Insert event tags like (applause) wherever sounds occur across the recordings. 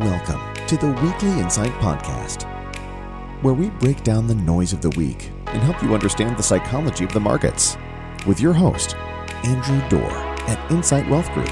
Welcome to the Weekly Insight Podcast, where we break down the noise of the week and help you understand the psychology of the markets with your host, Andrew Dorr at Insight Wealth Group.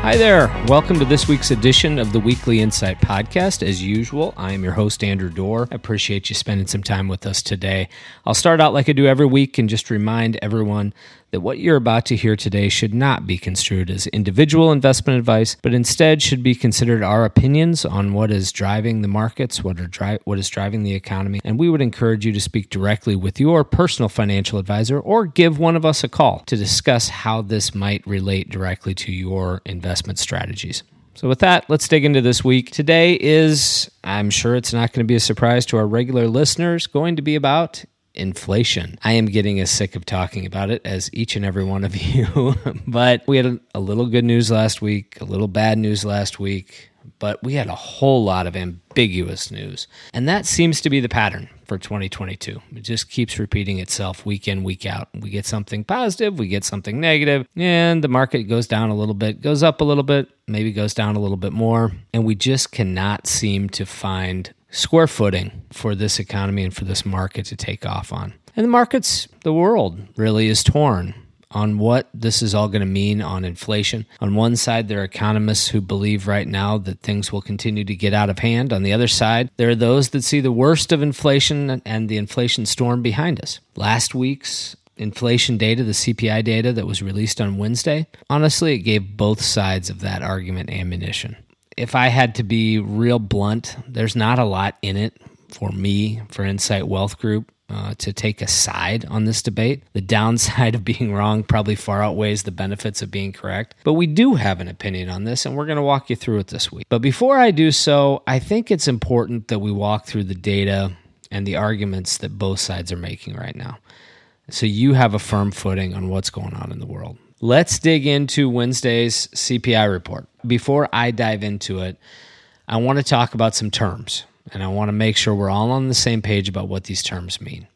Hi there. Welcome to this week's edition of the Weekly Insight Podcast. As usual, I am your host, Andrew Dorr. I appreciate you spending some time with us today. I'll start out like I do every week and just remind everyone that what you're about to hear today should not be construed as individual investment advice, but instead should be considered our opinions on what is driving the markets, what dri- what is driving the economy, and we would encourage you to speak directly with your personal financial advisor or give one of us a call to discuss how this might relate directly to your investment strategies. So, with that, let's dig into this week. Today is, I'm sure it's not going to be a surprise to our regular listeners, going to be about inflation. I am getting as sick of talking about it as each and every one of (laughs) you. but we had a, little good news last week, a little bad news last week, but we had a whole lot of ambiguous news. And that seems to be the pattern for 2022. It just keeps repeating itself week in, week out. We get something positive, we get something negative, and the market goes down a little bit, goes up a little bit, maybe goes down a little bit more. And we just cannot seem to find square footing for this economy and for this market to take off on. And the markets, the world really is torn on what this is all going to mean on inflation. On one side, there are economists who believe right now that things will continue to get out of hand. On the other side, there are those that see the worst of inflation and the inflation storm behind us. Last week's inflation data, the CPI data that was released on Wednesday, honestly, it gave both sides of that argument ammunition if I had to be real blunt, there's not a lot in it for me, for Insight Wealth Group, uh, to take a side on this debate. The downside (laughs) of being wrong probably far outweighs the benefits of being correct. But we do have an opinion on this, and we're going to walk you through it this week. But before I do so, I think it's important that we walk through the data and the arguments that both sides are making right now. So you have a firm footing on what's going on in the world. Let's dig into Wednesday's CPI report. Before I dive into it, I want to talk about some terms and I want to make sure we're all on the same page about what these terms mean.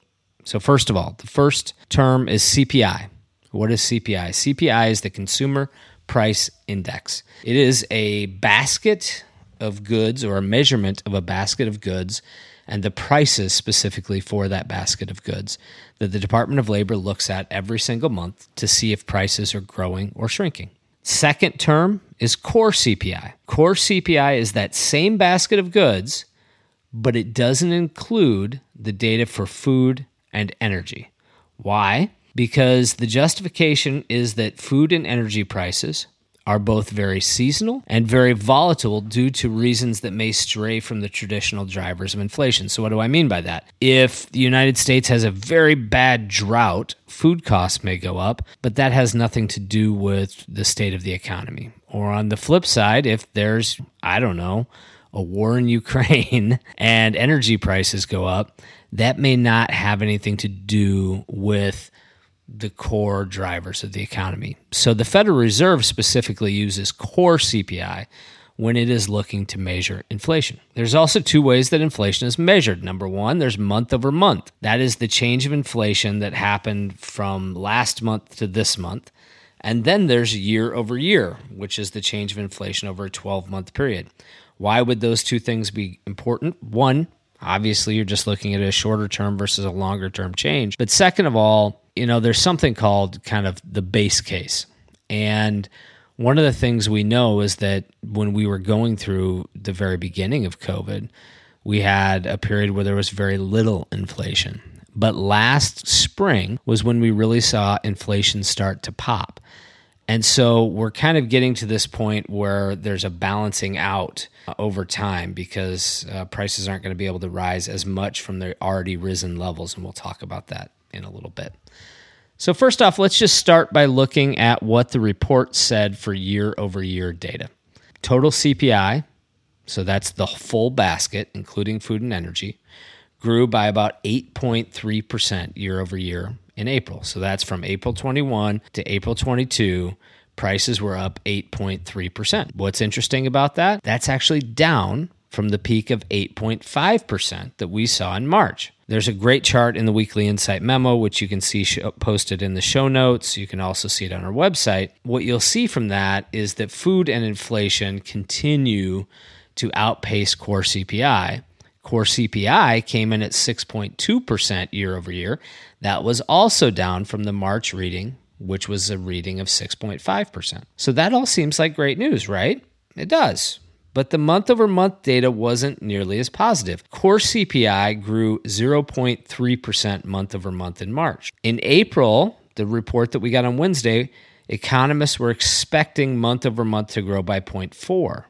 So, first of all, the first term is CPI. What is CPI? CPI is the Consumer Price Index. It is a basket of goods or a measurement of a basket of goods and the prices specifically for that basket of goods that the Department of Labor looks at every single month to see if prices are growing or shrinking. Second term is core CPI. Core CPI is that same basket of goods, but it doesn't include the data for food and energy. Why? Because the justification is that food and energy prices are both very seasonal and very volatile due to reasons that may stray from the traditional drivers of inflation. So, what do I mean by that? If the United States has a very bad drought, food costs may go up, but that has nothing to do with the state of the economy. Or on the flip side, if there's, I don't know, a war in (laughs) Ukraine and energy prices go up, that may not have anything to do with the core drivers of the economy. So the Federal Reserve specifically uses core CPI when it is looking to measure inflation. There's also two ways that inflation is measured. Number one, there's month over month. That is the change of inflation that happened from last month to this month. And then there's year over year, which is the change of inflation over a 12 month period. Why would those two things be important? One, obviously, you're just looking at a shorter term versus a longer term change. But second of all, you know, there's something called kind of the base case. And one of the things we know is that when we were going through the very beginning of COVID, we had a period where there was very little inflation. But last spring was when we really saw inflation start to pop. And so we're kind of getting to this point where there's a balancing out over time because uh, prices aren't going to be able to rise as much from their already risen levels. And we'll talk about that in a little bit. So, first off, let's just start by looking at what the report said for year over year data. Total CPI, so that's the full basket, including food and energy, grew by about 8.3% year over year in April. So that's from April 21 to April 22. Prices were up 8.3%. What's interesting about that? That's actually down from the peak of 8.5% that we saw in March. There's a great chart in the weekly insight memo, which you can see posted in the show notes. You can also see it on our website. What you'll see from that is that food and inflation continue to outpace core CPI. Core CPI came in at 6.2% year over year. That was also down from the March reading, which was a reading of 6.5%. So that all seems like great news, right? It does. But the month over month data wasn't nearly as positive. Core CPI grew 0.3% month over month in March. In April, the report that we got on Wednesday, economists were expecting month over month to grow by 0.4.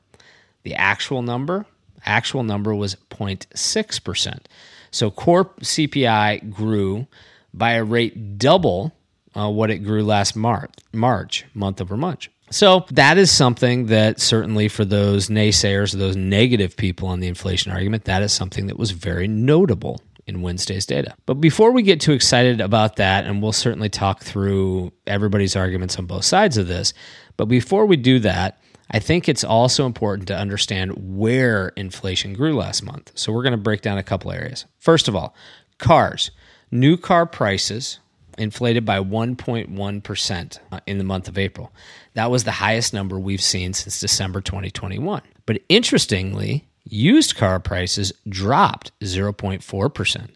The actual number, actual number was 0.6%. So core CPI grew by a rate double uh, what it grew last March, March, month over month. So that is something that certainly for those naysayers, those negative people on the inflation argument, that is something that was very notable in Wednesday's data. But before we get too excited about that, and we'll certainly talk through everybody's arguments on both sides of this, but before we do that, I think it's also important to understand where inflation grew last month. So we're going to break down a couple areas. First of all, cars. New car prices inflated by 1.1% uh, in the month of April. That was the highest number we've seen since December 2021. But interestingly, used car prices dropped 0.4%.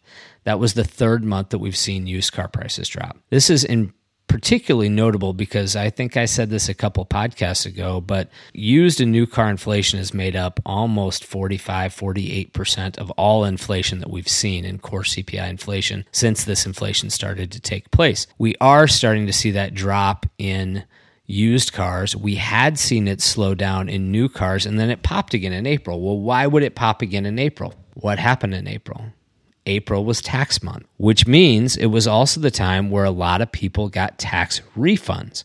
That was the third month that we've seen used car prices drop. This is in particularly notable because I think I said this a couple podcasts ago, but used and new car inflation has made up almost 45, 48% of all inflation that we've seen in core CPI inflation since this inflation started to take place. We are starting to see that drop in used cars. We had seen it slow down in new cars and then it popped again in April. Well, why would it pop again in April? What happened in April? April was tax month, which means it was also the time where a lot of people got tax refunds.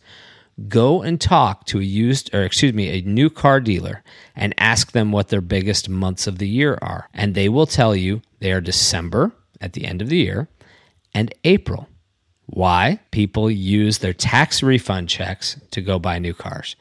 Go and talk to a used, or excuse me, a new car dealer and ask them what their biggest months of the year are. And they will tell you they are December at the end of the year and April. Why? People use their tax refund checks to go buy new cars.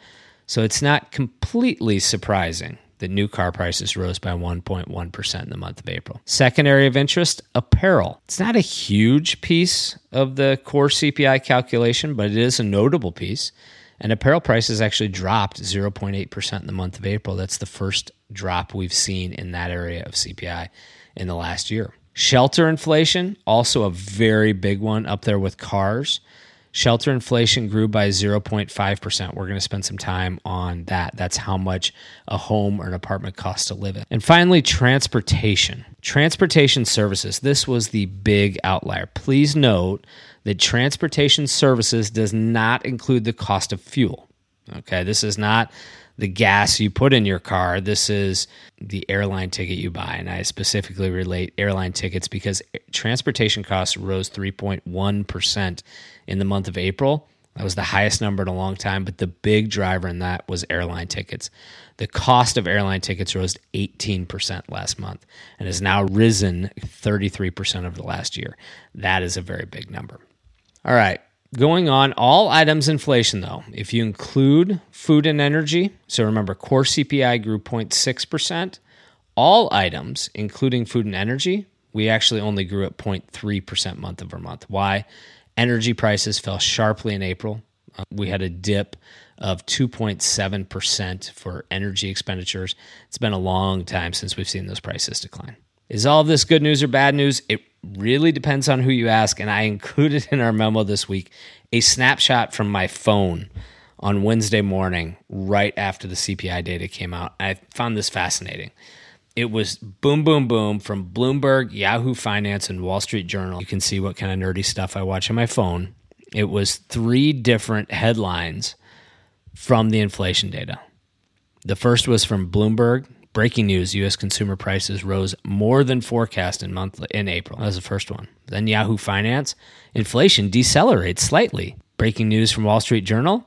So it's not completely surprising that new car prices rose by 1.1% in the month of April. Second area of interest apparel. It's not a huge piece of the core CPI calculation, but it is a notable piece. And apparel prices actually dropped 0.8% in the month of April. That's the first drop we've seen in that area of CPI in the last year. Shelter inflation, also a very big one up there with cars. Shelter inflation grew by 0.5%. We're going to spend some time on that. That's how much a home or an apartment costs to live in. And finally, transportation. Transportation services. This was the big outlier. Please note that transportation services does not include the cost of fuel. Okay, this is not the gas you put in your car. This is the airline ticket you buy. And I specifically relate airline tickets because transportation costs rose 3.1% in the month of April. That was the highest number in a long time, but the big driver in that was airline tickets. The cost of airline tickets rose 18% last month and has now risen 33% over the last year. That is a very big number. All right, going on, all items inflation though, if you include food and energy, so remember core CPI grew 0.6%, all items, including food and energy, we actually only grew at 0.3% month over month. Why? Energy prices fell sharply in April. Uh, we had a dip of 2.7% for energy expenditures. It's been a long time since we've seen those prices decline. Is all this good news or bad news? It really depends on who you ask. And I included in our memo this week a snapshot from my phone on Wednesday morning, right after the CPI data came out. I found this fascinating. It was boom, boom, boom from Bloomberg, Yahoo Finance, and Wall Street Journal. You can see what kind of nerdy stuff I watch on my phone. It was three different headlines from the inflation data. The first was from Bloomberg. Breaking news: U.S. consumer prices rose more than forecast in month in April. That was the first one. Then Yahoo Finance: inflation decelerates slightly. Breaking news from Wall Street Journal: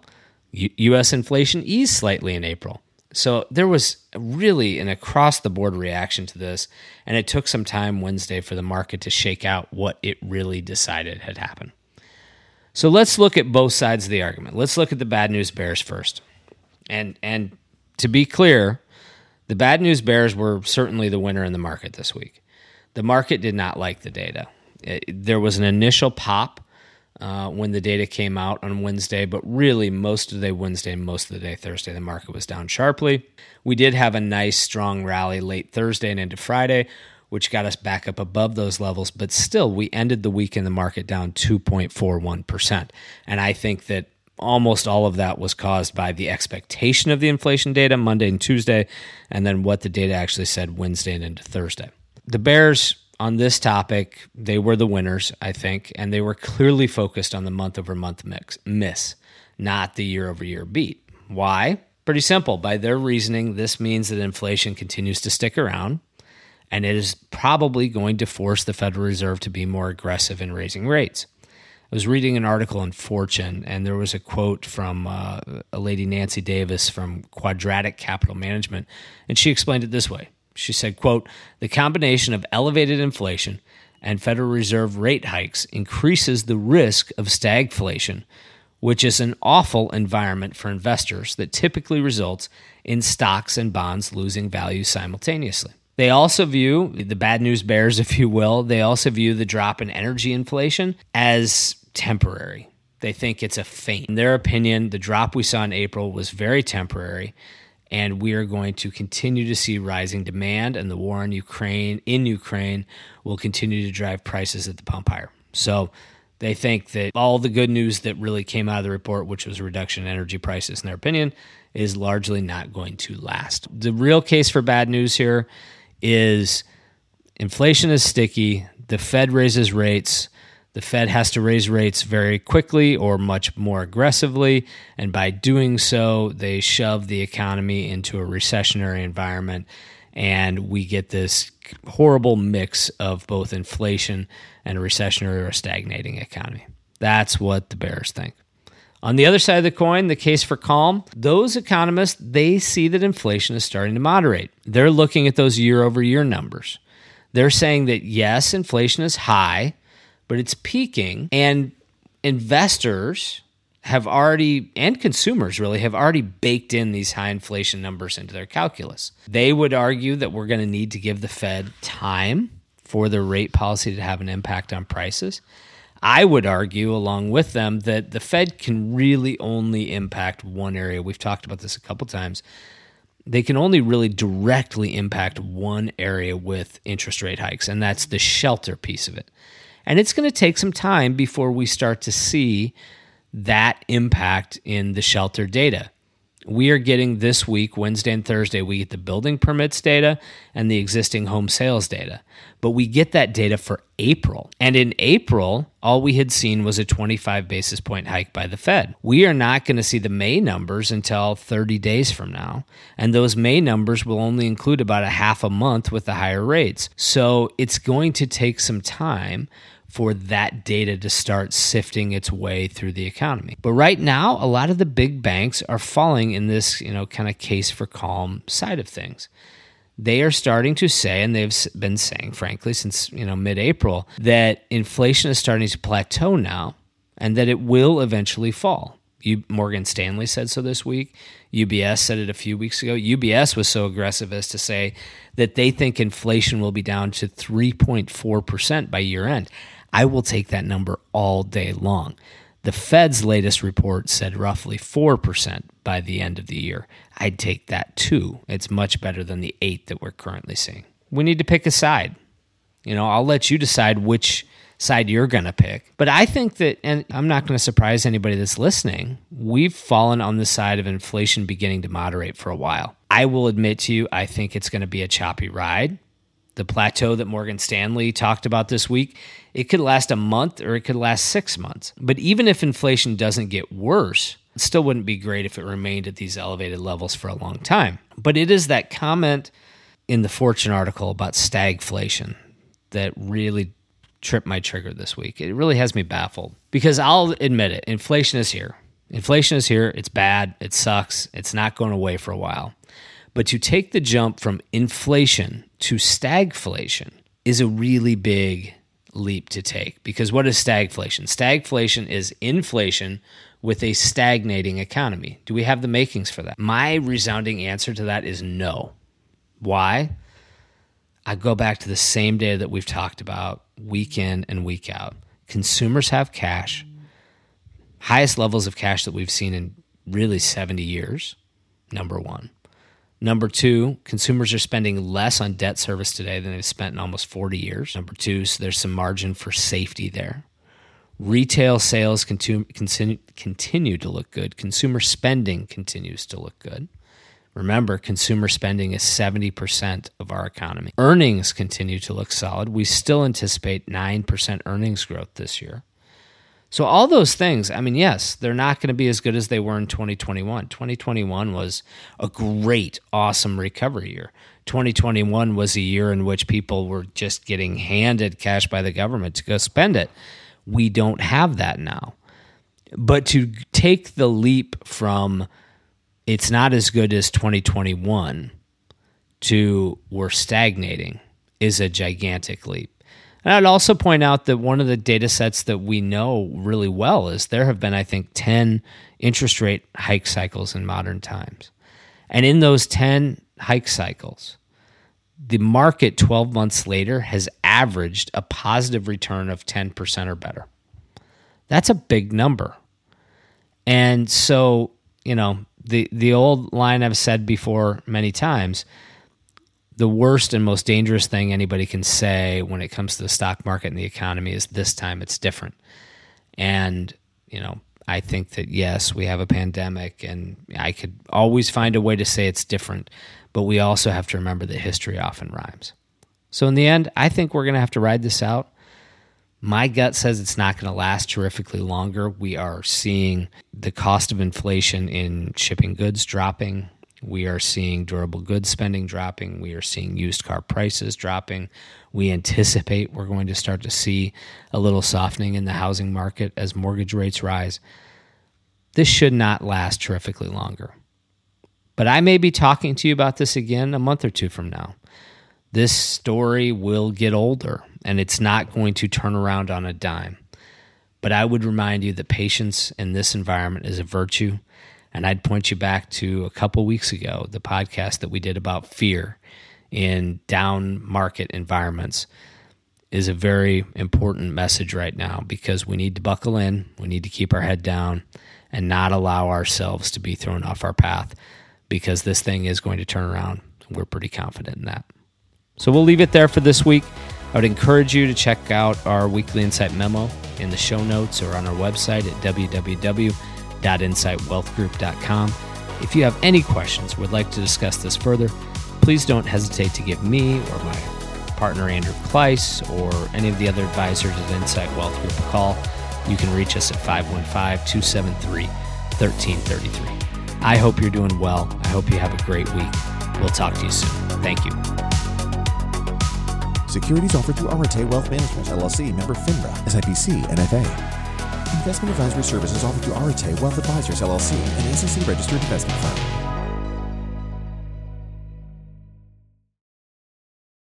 U- U.S. inflation eased slightly in April. So there was really an across the board reaction to this, and it took some time Wednesday for the market to shake out what it really decided had happened. So let's look at both sides of the argument. Let's look at the bad news bears first. And and to be clear, the bad news bears were certainly the winner in the market this week. The market did not like the data. It, there was an initial pop uh, when the data came out on Wednesday, but really most of the day Wednesday and most of the day Thursday, the market was down sharply. We did have a nice strong rally late Thursday and into Friday, which got us back up above those levels, but still we ended the week in the market down 2.41%. And I think that almost all of that was caused by the expectation of the inflation data Monday and Tuesday, and then what the data actually said Wednesday and into Thursday. The Bears on this topic, they were the winners, I think, and they were clearly focused on the month over month mix miss, not the year over year beat. Why? Pretty simple. By their reasoning, this means that inflation continues to stick around, and it is probably going to force the Federal Reserve to be more aggressive in raising rates. I was reading an article in Fortune, and there was a quote from uh, a lady, Nancy Davis, from Quadratic Capital Management, and she explained it this way. She said, quote, the combination of elevated inflation and Federal Reserve rate hikes increases the risk of stagflation, which is an awful environment for investors that typically results in stocks and bonds losing value simultaneously. They also view the bad news bears, if you will, they also view the drop in energy inflation as temporary. They think it's a feint. In their opinion, the drop we saw in April was very temporary, and we are going to continue to see rising demand, and the war in Ukraine in Ukraine will continue to drive prices at the pump higher. So they think that all the good news that really came out of the report, which was a reduction in energy prices, in their opinion, is largely not going to last. The real case for bad news here is inflation is sticky. The Fed raises rates the Fed has to raise rates very quickly or much more aggressively. And by doing so, they shove the economy into a recessionary environment. And we get this horrible mix of both inflation and a recessionary or stagnating economy. That's what the bears think. On the other side of the coin, the case for calm, those economists, they see that inflation is starting to moderate. They're looking at those year over year numbers. They're saying that yes, inflation is high, but it's peaking and investors have already and consumers really have already baked in these high inflation numbers into their calculus. They would argue that we're going to need to give the Fed time for the rate policy to have an impact on prices. I would argue along with them that the Fed can really only impact one area. We've talked about this a couple times. They can only really directly impact one area with interest rate hikes, and that's the shelter piece of it. And it's going to take some time before we start to see that impact in the shelter data. We are getting this week, Wednesday and Thursday, we get the building permits data and the existing home sales data. But we get that data for April. And in April, all we had seen was a 25 basis point hike by the Fed. We are not going to see the May numbers until 30 days from now. And those May numbers will only include about a half a month with the higher rates. So it's going to take some time for that data to start sifting its way through the economy. But right now, a lot of the big banks are falling in this, you know, kind of case for calm side of things. They are starting to say, and they've been saying, frankly, since you know mid-April, that inflation is starting to plateau now, and that it will eventually fall. Morgan Stanley said so this week. UBS said it a few weeks ago. UBS was so aggressive as to say that they think inflation will be down to 3.4% by year end. I will take that number all day long. The Fed's latest report said roughly 4% by the end of the year. I'd take that too. It's much better than the 8 that we're currently seeing. We need to pick a side. You know, I'll let you decide which side you're going to pick. But I think that, and I'm not going to surprise anybody that's listening, we've fallen on the side of inflation beginning to moderate for a while. I will admit to you, I think it's going to be a choppy ride the plateau that Morgan Stanley talked about this week, it could last a month or it could last six months. But even if inflation doesn't get worse, it still wouldn't be great if it remained at these elevated levels for a long time. But it is that comment in the Fortune article about stagflation that really tripped my trigger this week. It really has me baffled because I'll admit it inflation is here. Inflation is here. It's bad. It sucks. It's not going away for a while. But to take the jump from inflation to stagflation is a really big leap to take because what is stagflation? Stagflation is inflation with a stagnating economy. Do we have the makings for that? My resounding answer to that is no. Why? I go back to the same data that we've talked about week in and week out. Consumers have cash, highest levels of cash that we've seen in really 70 years, number one. Number two, consumers are spending less on debt service today than they've spent in almost 40 years. Number two, so there's some margin for safety there. Retail sales continue, continue to look good. Consumer spending continues to look good. Remember, consumer spending is 70% of our economy. Earnings continue to look solid. We still anticipate 9% earnings growth this year. So, all those things, I mean, yes, they're not going to be as good as they were in 2021. 2021 was a great, awesome recovery year. 2021 was a year in which people were just getting handed cash by the government to go spend it. We don't have that now. But to take the leap from it's not as good as 2021 to we're stagnating is a gigantic leap. And I'd also point out that one of the data sets that we know really well is there have been, I think, 10 interest rate hike cycles in modern times. And in those 10 hike cycles, the market 12 months later has averaged a positive return of 10% or better. That's a big number. And so, you know, the the old line I've said before many times, the worst and most dangerous thing anybody can say when it comes to the stock market and the economy is this time it's different. And, you know, I think that yes, we have a pandemic and I could always find a way to say it's different, but we also have to remember that history often rhymes. So in the end, I think we're going to have to ride this out. My gut says it's not going to last terrifically longer. We are seeing the cost of inflation in shipping goods dropping. We are seeing durable goods spending dropping. We are seeing used car prices dropping. We anticipate we're going to start to see a little softening in the housing market as mortgage rates rise. This should not last terrifically longer. But I may be talking to you about this again a month or two from now. This story will get older and it's not going to turn around on a dime. But I would remind you that patience in this environment is a virtue. And I'd point you back to a couple weeks ago, the podcast that we did about fear in down market environments is a very important message right now because we need to buckle in, we need to keep our head down and not allow ourselves to be thrown off our path because this thing is going to turn around. We're pretty confident in that. So we'll leave it there for this week. I would encourage you to check out our weekly insight memo in the show notes or on our website at www.insightwealthgroup.com. If you have any questions or would like to discuss this further, please don't hesitate to give me or my partner Andrew Kleiss or any of the other advisors at Insight Wealth Group a call. You can reach us at 515 273 1333. I hope you're doing well. I hope you have a great week. We'll talk to you soon. Thank you. Securities offered through Arete Wealth Management, LLC, member FINRA, SIPC, NFA. Investment advisory services offered through Arete Wealth Advisors, LLC, an SEC registered investment firm.